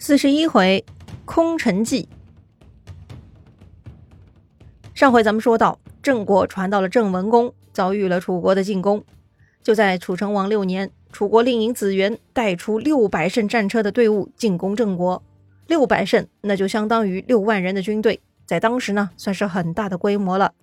四十一回，空城计。上回咱们说到，郑国传到了郑文公，遭遇了楚国的进攻。就在楚成王六年，楚国令尹子元带出六百乘战车的队伍进攻郑国。六百乘，那就相当于六万人的军队，在当时呢，算是很大的规模了。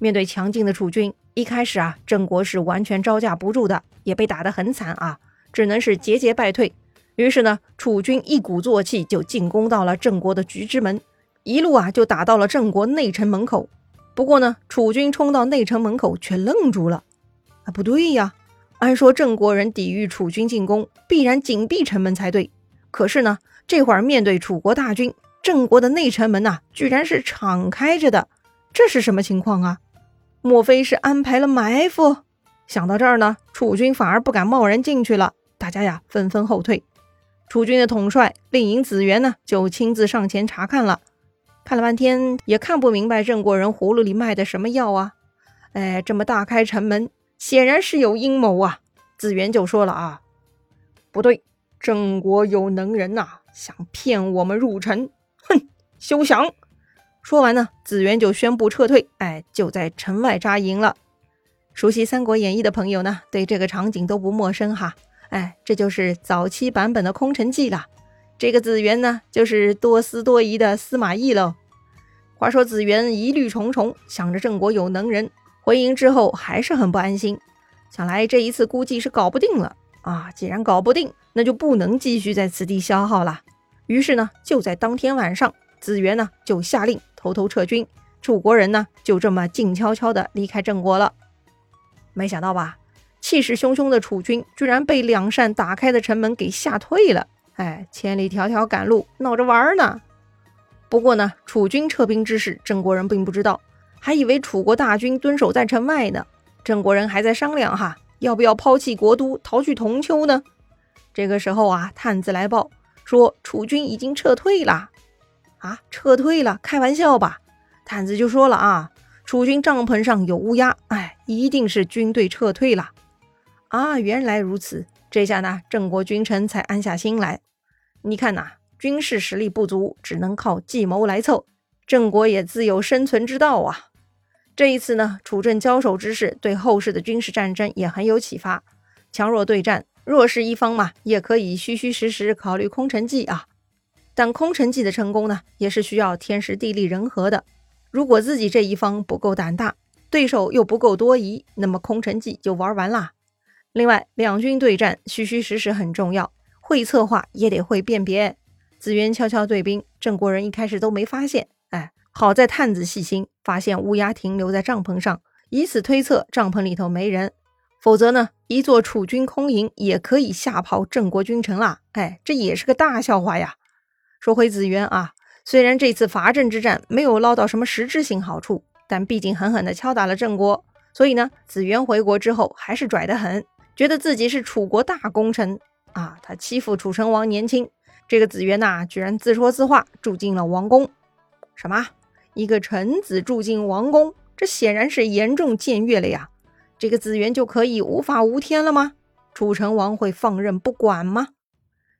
面对强劲的楚军，一开始啊，郑国是完全招架不住的，也被打得很惨啊，只能是节节败退。于是呢，楚军一鼓作气就进攻到了郑国的局之门，一路啊就打到了郑国内城门口。不过呢，楚军冲到内城门口却愣住了。啊，不对呀，按说郑国人抵御楚军进攻，必然紧闭城门才对。可是呢，这会儿面对楚国大军，郑国的内城门呐，居然是敞开着的。这是什么情况啊？莫非是安排了埋伏？想到这儿呢，楚军反而不敢贸然进去了。大家呀，纷纷后退。楚军的统帅令尹子元呢，就亲自上前查看了，看了半天也看不明白郑国人葫芦里卖的什么药啊！哎，这么大开城门，显然是有阴谋啊！子元就说了啊，不对，郑国有能人呐，想骗我们入城，哼，休想！说完呢，子元就宣布撤退，哎，就在城外扎营了。熟悉《三国演义》的朋友呢，对这个场景都不陌生哈。哎，这就是早期版本的空城计了。这个子元呢，就是多思多疑的司马懿喽。话说子元疑虑重重，想着郑国有能人，回营之后还是很不安心。想来这一次估计是搞不定了啊！既然搞不定，那就不能继续在此地消耗了。于是呢，就在当天晚上，子元呢就下令偷偷撤军，楚国人呢就这么静悄悄的离开郑国了。没想到吧？气势汹汹的楚军居然被两扇打开的城门给吓退了！哎，千里迢迢赶路，闹着玩呢。不过呢，楚军撤兵之事，郑国人并不知道，还以为楚国大军蹲守在城外呢。郑国人还在商量哈，要不要抛弃国都，逃去铜丘呢？这个时候啊，探子来报说楚军已经撤退了。啊，撤退了？开玩笑吧？探子就说了啊，楚军帐篷上有乌鸦，哎，一定是军队撤退了。啊，原来如此！这下呢，郑国君臣才安下心来。你看呐，军事实力不足，只能靠计谋来凑。郑国也自有生存之道啊。这一次呢，楚郑交手之势，对后世的军事战争也很有启发。强弱对战，弱势一方嘛，也可以虚虚实实考虑空城计啊。但空城计的成功呢，也是需要天时地利人和的。如果自己这一方不够胆大，对手又不够多疑，那么空城计就玩完啦。另外，两军对战，虚虚实实很重要，会策划也得会辨别。子渊悄悄对兵，郑国人一开始都没发现。哎，好在探子细心，发现乌鸦停留在帐篷上，以此推测帐篷里头没人。否则呢，一座楚军空营也可以吓跑郑国君臣啦。哎，这也是个大笑话呀。说回子渊啊，虽然这次伐郑之战没有捞到什么实质性好处，但毕竟狠狠地敲打了郑国，所以呢，子渊回国之后还是拽得很。觉得自己是楚国大功臣啊！他欺负楚成王年轻，这个子元呐，居然自说自话住进了王宫。什么？一个臣子住进王宫？这显然是严重僭越了呀！这个子元就可以无法无天了吗？楚成王会放任不管吗？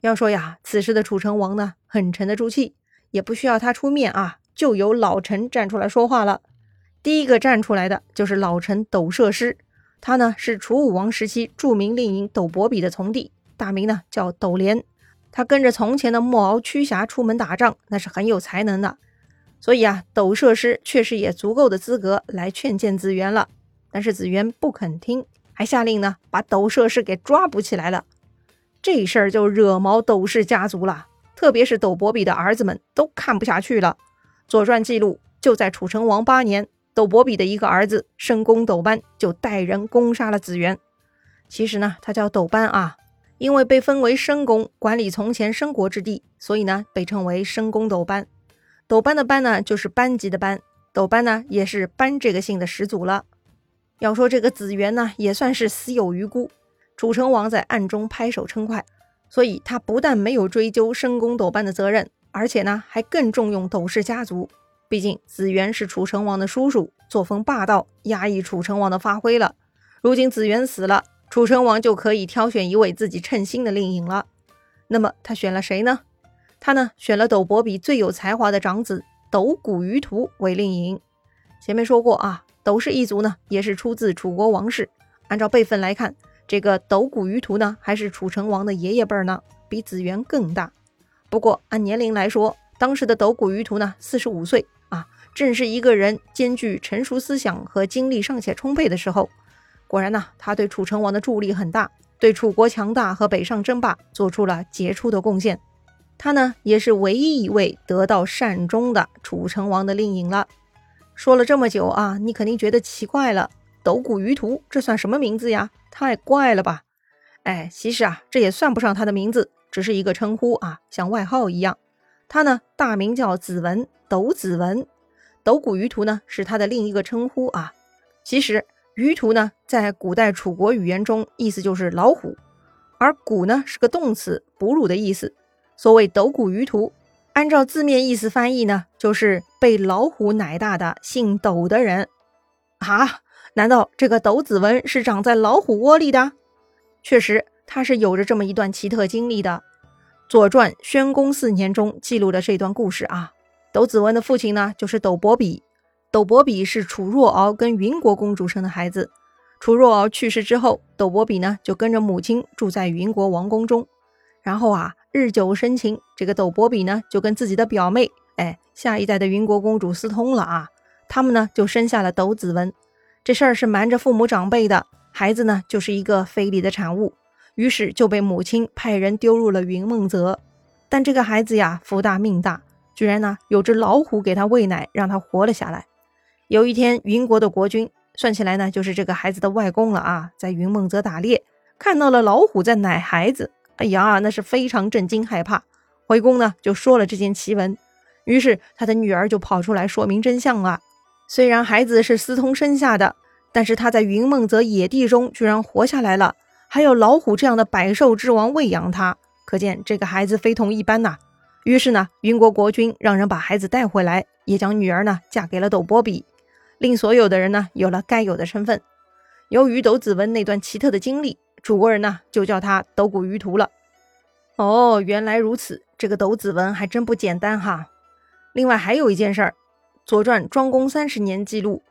要说呀，此时的楚成王呢，很沉得住气，也不需要他出面啊，就由老臣站出来说话了。第一个站出来的就是老臣斗射师。他呢是楚武王时期著名令尹斗伯比的从弟，大名呢叫斗连。他跟着从前的莫敖屈瑕出门打仗，那是很有才能的。所以啊，斗射师确实也足够的资格来劝谏子元了。但是子元不肯听，还下令呢把斗射师给抓捕起来了。这事儿就惹毛斗氏家族了，特别是斗伯比的儿子们都看不下去了。《左传》记录，就在楚成王八年。斗伯比的一个儿子申公斗班就带人攻杀了子元。其实呢，他叫斗班啊，因为被封为申公，管理从前申国之地，所以呢被称为申公斗班。斗班的班呢，就是班级的班。斗班呢，也是班这个姓的始祖了。要说这个子元呢，也算是死有余辜。楚成王在暗中拍手称快，所以他不但没有追究申公斗班的责任，而且呢，还更重用斗氏家族。毕竟子元是楚成王的叔叔，作风霸道，压抑楚成王的发挥了。如今子元死了，楚成王就可以挑选一位自己称心的令尹了。那么他选了谁呢？他呢选了斗伯比最有才华的长子斗谷于图为令尹。前面说过啊，斗氏一族呢也是出自楚国王室。按照辈分来看，这个斗谷于图呢还是楚成王的爷爷辈儿呢，比子元更大。不过按年龄来说，当时的斗谷于图呢四十五岁，正是一个人兼具成熟思想和精力尚且充沛的时候。果然呢，他对楚成王的助力很大，对楚国强大和北上争霸做出了杰出的贡献。他呢，也是唯一一位得到善终的楚成王的令尹了。说了这么久啊，你肯定觉得奇怪了，斗谷于图这算什么名字呀？太怪了吧？哎，其实啊，这也算不上他的名字，只是一个称呼啊，像外号一样。他呢，大名叫子文，斗子文。斗谷于图呢，是他的另一个称呼啊。其实。鱼图呢，在古代楚国语言中，意思就是老虎，而谷呢是个动词，哺乳的意思。所谓斗谷鱼图，按照字面意思翻译呢，就是被老虎奶大的姓斗的人。啊，难道这个斗子文是长在老虎窝里的？确实，他是有着这么一段奇特经历的。《左传·宣公四年》中记录的这段故事啊。斗子文的父亲呢，就是斗伯比。斗伯比是楚若敖跟云国公主生的孩子。楚若敖去世之后，斗伯比呢就跟着母亲住在云国王宫中。然后啊，日久生情，这个斗伯比呢就跟自己的表妹，哎，下一代的云国公主私通了啊。他们呢就生下了斗子文。这事儿是瞒着父母长辈的，孩子呢就是一个非礼的产物，于是就被母亲派人丢入了云梦泽。但这个孩子呀，福大命大，居然呢有只老虎给他喂奶，让他活了下来。有一天，云国的国君算起来呢，就是这个孩子的外公了啊，在云梦泽打猎，看到了老虎在奶孩子，哎呀，那是非常震惊害怕。回宫呢，就说了这件奇闻，于是他的女儿就跑出来说明真相了。虽然孩子是私通生下的，但是他在云梦泽野地中居然活下来了，还有老虎这样的百兽之王喂养他，可见这个孩子非同一般呐。于是呢，云国国君让人把孩子带回来，也将女儿呢嫁给了斗波比。令所有的人呢有了该有的身份。由于斗子文那段奇特的经历，楚国人呢就叫他斗谷于图了。哦，原来如此，这个斗子文还真不简单哈。另外还有一件事儿，《左传·庄公三十年》记录，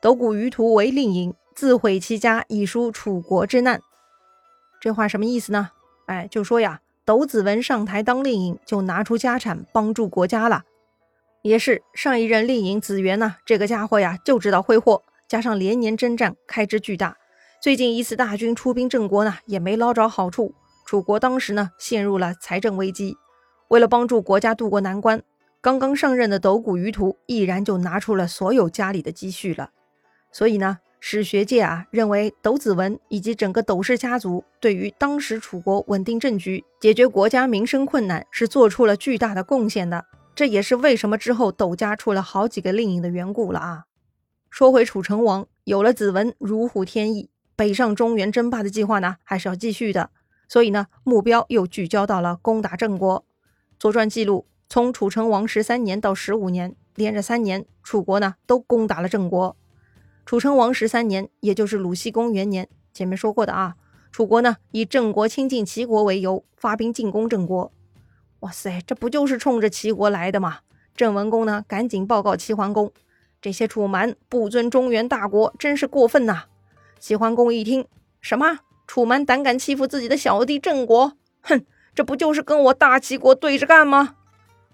斗谷于图为令尹，自毁其家以纾楚国之难。这话什么意思呢？哎，就说呀，斗子文上台当令尹，就拿出家产帮助国家了。也是上一任令尹子元呢，这个家伙呀就知道挥霍，加上连年征战，开支巨大。最近一次大军出兵郑国呢，也没捞着好处。楚国当时呢陷入了财政危机，为了帮助国家渡过难关，刚刚上任的斗谷于图毅然就拿出了所有家里的积蓄了。所以呢，史学界啊认为斗子文以及整个斗氏家族对于当时楚国稳定政局、解决国家民生困难是做出了巨大的贡献的。这也是为什么之后斗家出了好几个令尹的缘故了啊。说回楚成王，有了子文如虎添翼，北上中原争霸的计划呢，还是要继续的。所以呢，目标又聚焦到了攻打郑国。左传记录，从楚成王十三年到十五年，连着三年，楚国呢都攻打了郑国。楚成王十三年，也就是鲁西公元年，前面说过的啊，楚国呢以郑国亲近齐国为由，发兵进攻郑国。哇塞，这不就是冲着齐国来的吗？郑文公呢，赶紧报告齐桓公，这些楚蛮不尊中原大国，真是过分呐！齐桓公一听，什么楚蛮胆敢欺负自己的小弟郑国？哼，这不就是跟我大齐国对着干吗？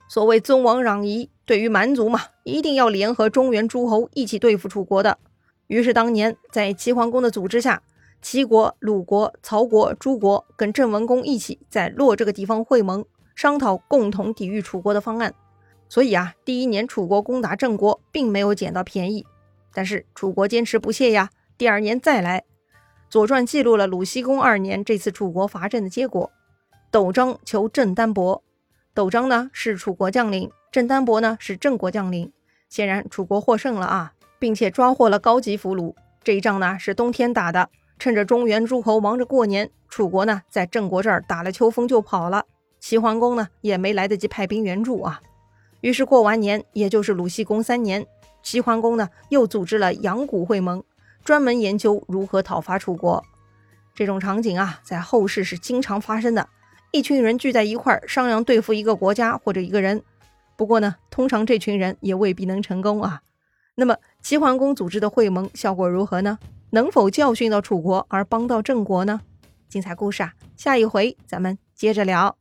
所谓尊王攘夷，对于蛮族嘛，一定要联合中原诸侯一起对付楚国的。于是当年在齐桓公的组织下，齐国、鲁国、曹国、诸国跟郑文公一起在洛这个地方会盟。商讨共同抵御楚国的方案，所以啊，第一年楚国攻打郑国，并没有捡到便宜。但是楚国坚持不懈呀，第二年再来。《左传》记录了鲁僖公二年这次楚国伐郑的结果：斗章求郑丹伯。斗章呢是楚国将领，郑丹伯呢是郑国将领。显然楚国获胜了啊，并且抓获了高级俘虏。这一仗呢是冬天打的，趁着中原诸侯忙着过年，楚国呢在郑国这儿打了秋风就跑了。齐桓公呢也没来得及派兵援助啊，于是过完年，也就是鲁僖公三年，齐桓公呢又组织了阳谷会盟，专门研究如何讨伐楚国。这种场景啊，在后世是经常发生的，一群人聚在一块儿商量对付一个国家或者一个人。不过呢，通常这群人也未必能成功啊。那么齐桓公组织的会盟效果如何呢？能否教训到楚国而帮到郑国呢？精彩故事啊，下一回咱们接着聊。